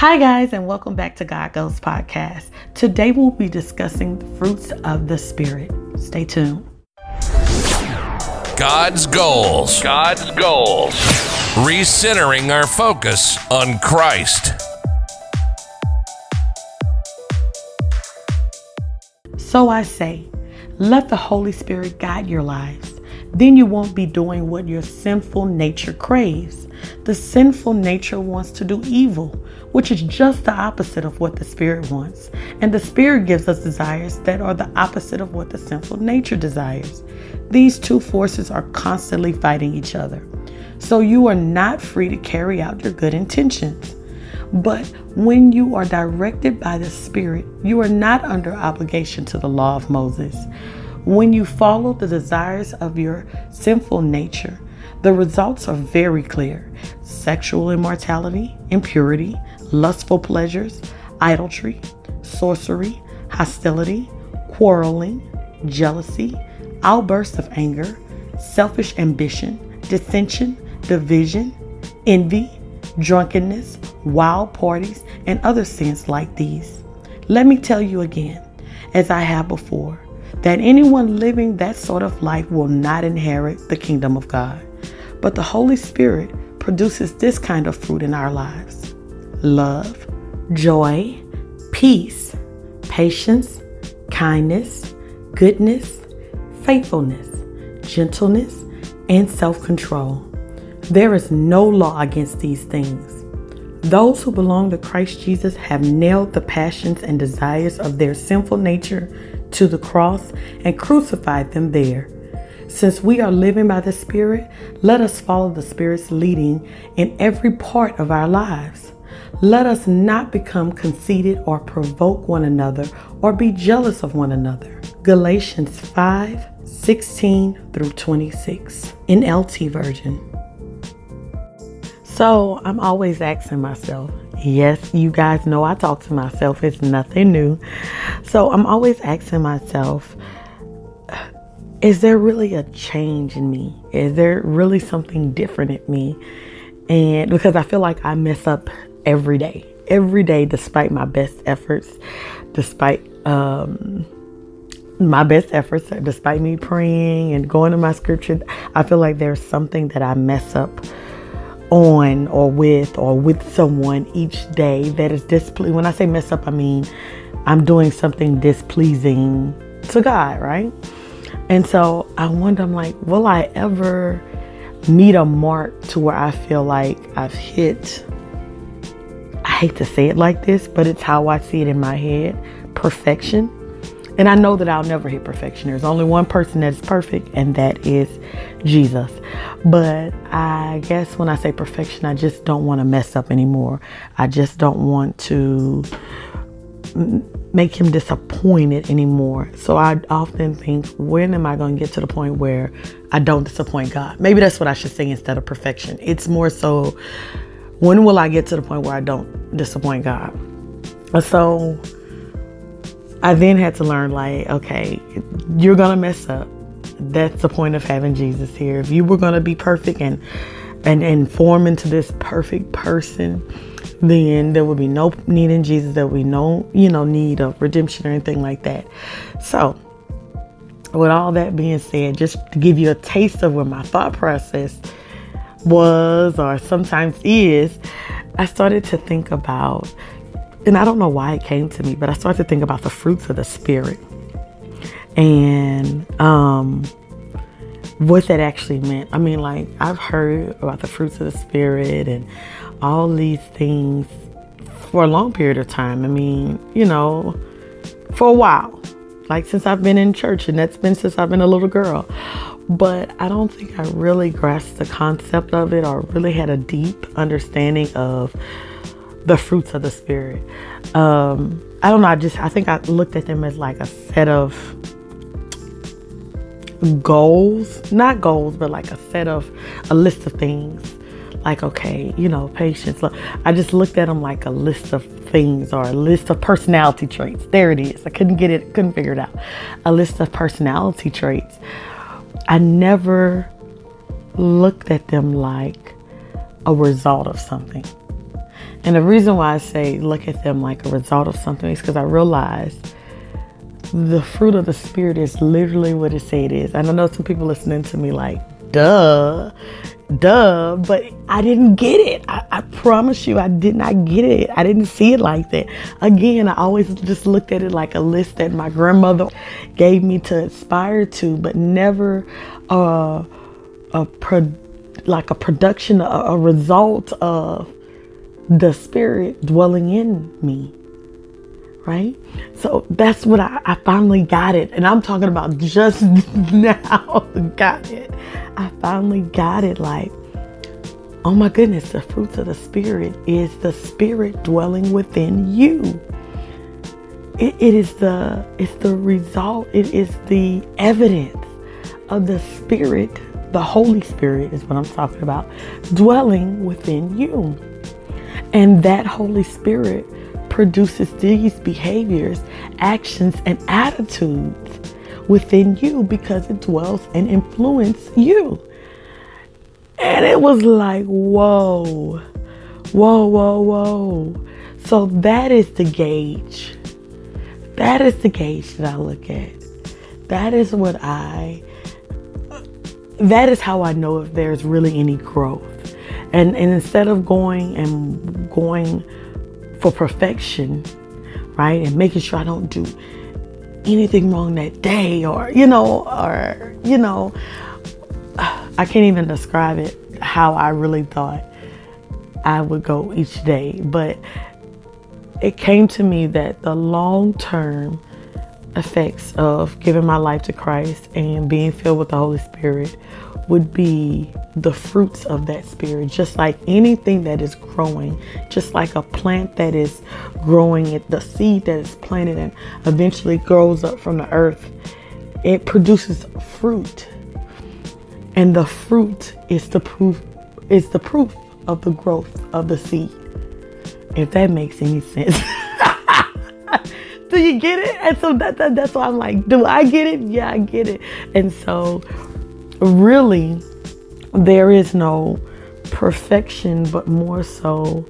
Hi, guys, and welcome back to God's Goals Podcast. Today we'll be discussing the fruits of the Spirit. Stay tuned. God's goals. God's goals. Recentering our focus on Christ. So I say, let the Holy Spirit guide your lives. Then you won't be doing what your sinful nature craves. The sinful nature wants to do evil, which is just the opposite of what the Spirit wants. And the Spirit gives us desires that are the opposite of what the sinful nature desires. These two forces are constantly fighting each other. So you are not free to carry out your good intentions. But when you are directed by the Spirit, you are not under obligation to the law of Moses. When you follow the desires of your sinful nature, the results are very clear sexual immortality, impurity, lustful pleasures, idolatry, sorcery, hostility, quarreling, jealousy, outbursts of anger, selfish ambition, dissension, division, envy, drunkenness, wild parties, and other sins like these. Let me tell you again, as I have before, that anyone living that sort of life will not inherit the kingdom of God. But the Holy Spirit produces this kind of fruit in our lives love, joy, peace, patience, kindness, goodness, faithfulness, gentleness, and self control. There is no law against these things. Those who belong to Christ Jesus have nailed the passions and desires of their sinful nature to the cross and crucified them there. Since we are living by the Spirit, let us follow the Spirit's leading in every part of our lives. Let us not become conceited or provoke one another or be jealous of one another. Galatians 5 16 through 26 in LT version. So I'm always asking myself, yes, you guys know I talk to myself, it's nothing new. So I'm always asking myself, is there really a change in me? Is there really something different in me? And because I feel like I mess up every day, every day, despite my best efforts, despite um, my best efforts, despite me praying and going to my scripture, I feel like there's something that I mess up on or with or with someone each day that is displeasing. When I say mess up, I mean I'm doing something displeasing to God, right? And so I wonder, I'm like, will I ever meet a mark to where I feel like I've hit, I hate to say it like this, but it's how I see it in my head perfection. And I know that I'll never hit perfection. There's only one person that's perfect, and that is Jesus. But I guess when I say perfection, I just don't want to mess up anymore. I just don't want to make him disappointed anymore. So I often think, when am I going to get to the point where I don't disappoint God? Maybe that's what I should say instead of perfection. It's more so, when will I get to the point where I don't disappoint God? So I then had to learn like, okay, you're gonna mess up. That's the point of having Jesus here. If you were gonna be perfect and and and form into this perfect person, then there would be no need in Jesus. There would be no, you know, need of redemption or anything like that. So with all that being said, just to give you a taste of where my thought process was or sometimes is, I started to think about and I don't know why it came to me, but I started to think about the fruits of the spirit and um, what that actually meant. I mean, like I've heard about the fruits of the spirit and all these things for a long period of time. I mean, you know, for a while, like since I've been in church, and that's been since I've been a little girl. But I don't think I really grasped the concept of it or really had a deep understanding of the fruits of the spirit. Um, I don't know. I just I think I looked at them as like a set of goals, not goals, but like a set of a list of things. Like okay, you know, patience. Look, I just looked at them like a list of things or a list of personality traits. There it is. I couldn't get it, couldn't figure it out. A list of personality traits. I never looked at them like a result of something. And the reason why I say look at them like a result of something is because I realize the fruit of the spirit is literally what it say it is. And I know some people listening to me like, duh, duh, but I didn't get it. I, I, promise you, I did not get it. I didn't see it like that. Again, I always just looked at it like a list that my grandmother gave me to aspire to, but never uh, a pro- like a production, a, a result of the spirit dwelling in me right? So that's what I, I, finally got it. And I'm talking about just now got it. I finally got it. Like, oh my goodness, the fruits of the Spirit is the Spirit dwelling within you. It, it is the it's the result, it is the evidence of the Spirit, the Holy Spirit is what I'm talking about, dwelling within you. And that Holy Spirit produces these behaviors, actions, and attitudes within you because it dwells and influences you. And it was like, whoa, whoa, whoa, whoa. So that is the gauge. That is the gauge that I look at. That is what I, that is how I know if there's really any growth. And, and instead of going and going for perfection, right? And making sure I don't do anything wrong that day or, you know, or, you know, I can't even describe it how I really thought I would go each day. But it came to me that the long term effects of giving my life to Christ and being filled with the Holy Spirit would be the fruits of that spirit, just like anything that is growing, just like a plant that is growing, it the seed that is planted and eventually grows up from the earth, it produces fruit. And the fruit is the proof is the proof of the growth of the seed. If that makes any sense. do you get it? And so that, that that's why I'm like, do I get it? Yeah, I get it. And so really there is no perfection, but more so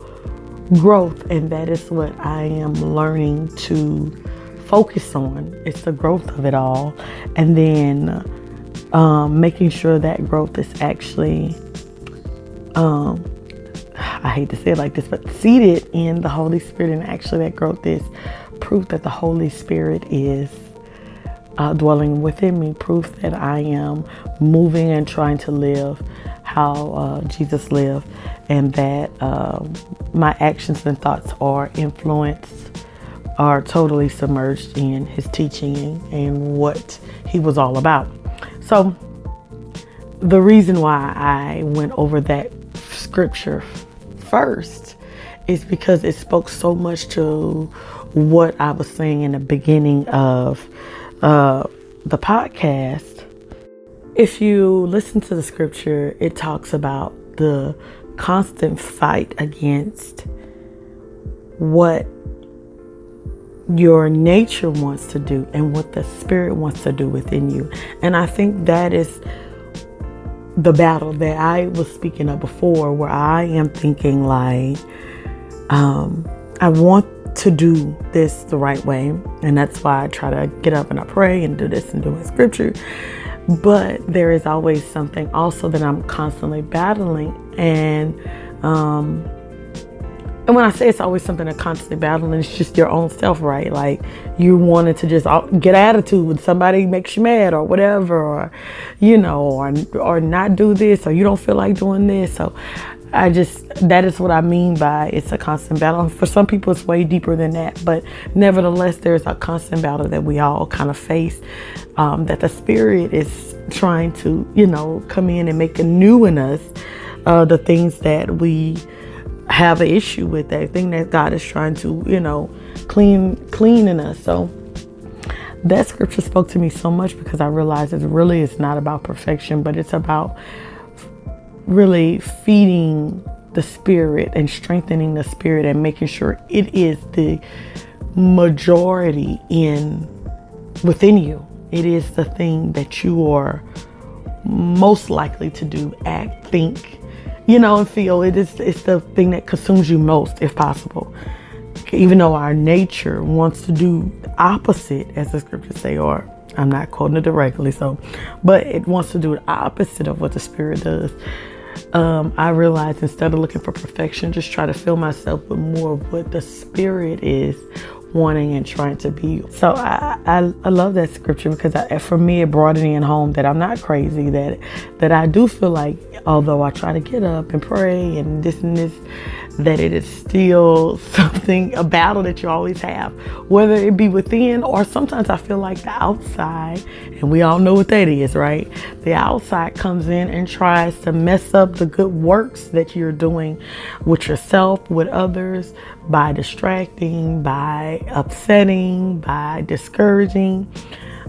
growth. And that is what I am learning to focus on. It's the growth of it all. And then um, making sure that growth is actually, um, I hate to say it like this, but seated in the Holy Spirit. And actually, that growth is proof that the Holy Spirit is uh, dwelling within me, proof that I am moving and trying to live how uh, Jesus lived, and that uh, my actions and thoughts are influenced, are totally submerged in his teaching and what he was all about. So, the reason why I went over that scripture first is because it spoke so much to what I was saying in the beginning of uh, the podcast. If you listen to the scripture, it talks about the constant fight against what your nature wants to do and what the spirit wants to do within you. And I think that is the battle that I was speaking of before, where I am thinking like, um, I want to do this the right way. And that's why I try to get up and I pray and do this and do my scripture. But there is always something also that I'm constantly battling. And um, and when I say it's always something to constantly battling, it's just your own self, right? Like you wanted to just get attitude when somebody makes you mad or whatever, or you know, or or not do this, or you don't feel like doing this. So I just, that is what I mean by it's a constant battle. For some people, it's way deeper than that, but nevertheless, there's a constant battle that we all kind of face. Um, that the spirit is trying to, you know, come in and make a new in us uh, the things that we have an issue with, that thing that God is trying to, you know, clean, clean in us. So that scripture spoke to me so much because I realized it really is not about perfection, but it's about really feeding the spirit and strengthening the spirit and making sure it is the majority in within you. It is the thing that you are most likely to do, act, think, you know, and feel. It is it's the thing that consumes you most, if possible. Even though our nature wants to do opposite, as the scriptures say, or I'm not quoting it directly, so, but it wants to do the opposite of what the spirit does. Um, I realized instead of looking for perfection, just try to fill myself with more of what the spirit is wanting and trying to be. So I, I, I love that scripture because I, for me it brought it in home that I'm not crazy that that I do feel like although I try to get up and pray and this and this that it is still something a battle that you always have whether it be within or sometimes I feel like the outside and we all know what that is right the outside comes in and tries to mess up the good works that you're doing with yourself with others by distracting, by upsetting, by discouraging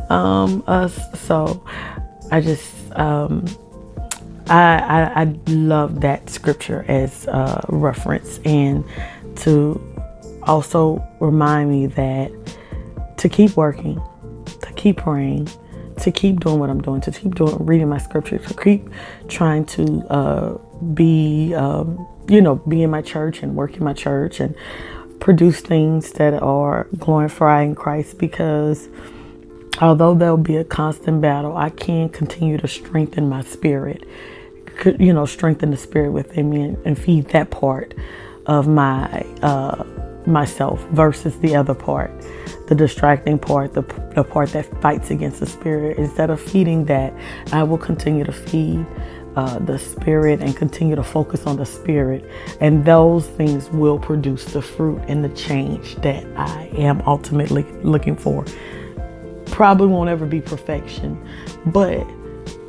um, us. So I just, um, I, I, I, love that scripture as a reference and to also remind me that to keep working, to keep praying, to keep doing what I'm doing, to keep doing reading my scripture, to keep trying to uh, be um, you know, be in my church and work in my church and produce things that are glorifying Christ because although there'll be a constant battle, I can continue to strengthen my spirit, you know, strengthen the spirit within me and, and feed that part of my uh, myself versus the other part, the distracting part, the, the part that fights against the spirit. Instead of feeding that, I will continue to feed uh, the spirit and continue to focus on the spirit. And those things will produce the fruit and the change that I am ultimately looking for. Probably won't ever be perfection, but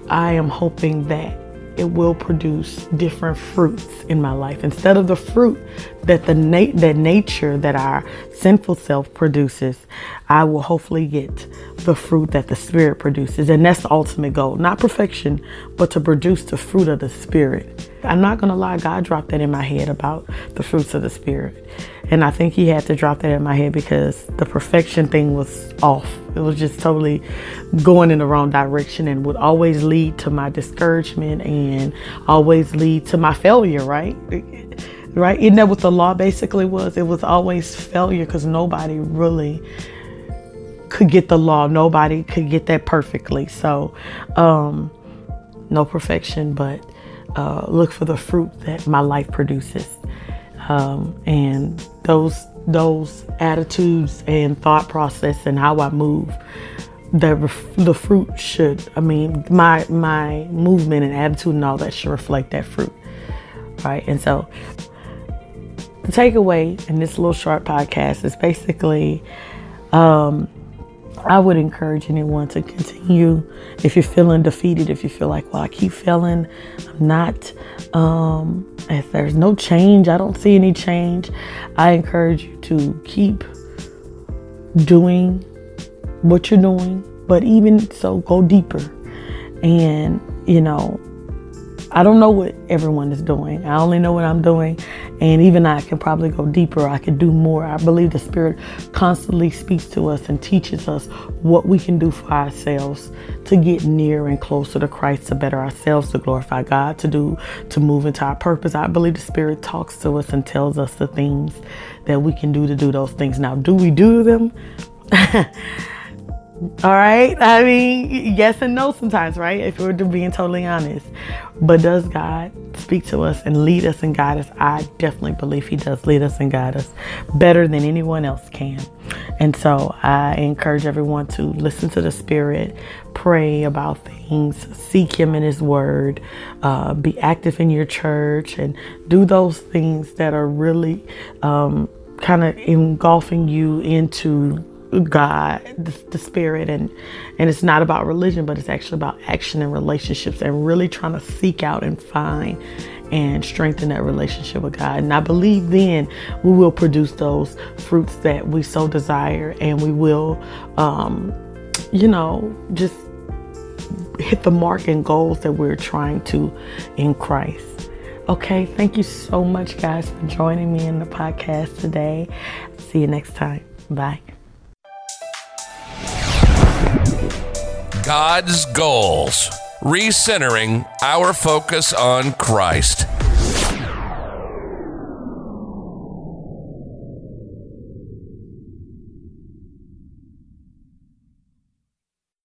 I am hoping that it will produce different fruits in my life. Instead of the fruit that the na- that nature that our sinful self produces i will hopefully get the fruit that the spirit produces. And that's the ultimate goal. Not perfection but to produce the fruit of the spirit. I'm not going to lie god dropped that in my head about the fruits of the spirit and i think he had to drop that in my head because the perfection thing was off it was just totally going in the wrong direction and would always lead to my discouragement and always lead to my failure, right? Right? Isn't that what the law basically was? It was always failure because nobody really could get the law. Nobody could get that perfectly. So, um, no perfection, but uh, look for the fruit that my life produces. Um, and those those attitudes and thought process and how I move, the the fruit should. I mean, my my movement and attitude and all that should reflect that fruit, right? And so, the takeaway in this little short podcast is basically. Um, I would encourage anyone to continue if you're feeling defeated, if you feel like, well, I keep feeling I'm not, um, if there's no change, I don't see any change. I encourage you to keep doing what you're doing, but even so, go deeper. And, you know, I don't know what everyone is doing. I only know what I'm doing. And even I can probably go deeper. I can do more. I believe the Spirit constantly speaks to us and teaches us what we can do for ourselves to get near and closer to Christ, to better ourselves, to glorify God, to do, to move into our purpose. I believe the Spirit talks to us and tells us the things that we can do to do those things. Now, do we do them? All right. I mean, yes and no sometimes, right? If we're being totally honest. But does God speak to us and lead us and guide us? I definitely believe He does lead us and guide us better than anyone else can. And so I encourage everyone to listen to the Spirit, pray about things, seek Him in His Word, uh, be active in your church, and do those things that are really um, kind of engulfing you into God, the, the, spirit, and and it's not about religion, but it's actually about action and relationships, and really trying to seek out and find and strengthen that relationship with God. And I believe then we will produce those fruits that we so desire, and we will, um, you know, just hit the mark and goals that we're trying to in Christ. Okay, thank you so much, guys, for joining me in the podcast today. See you next time. Bye. God's goals, recentering our focus on Christ.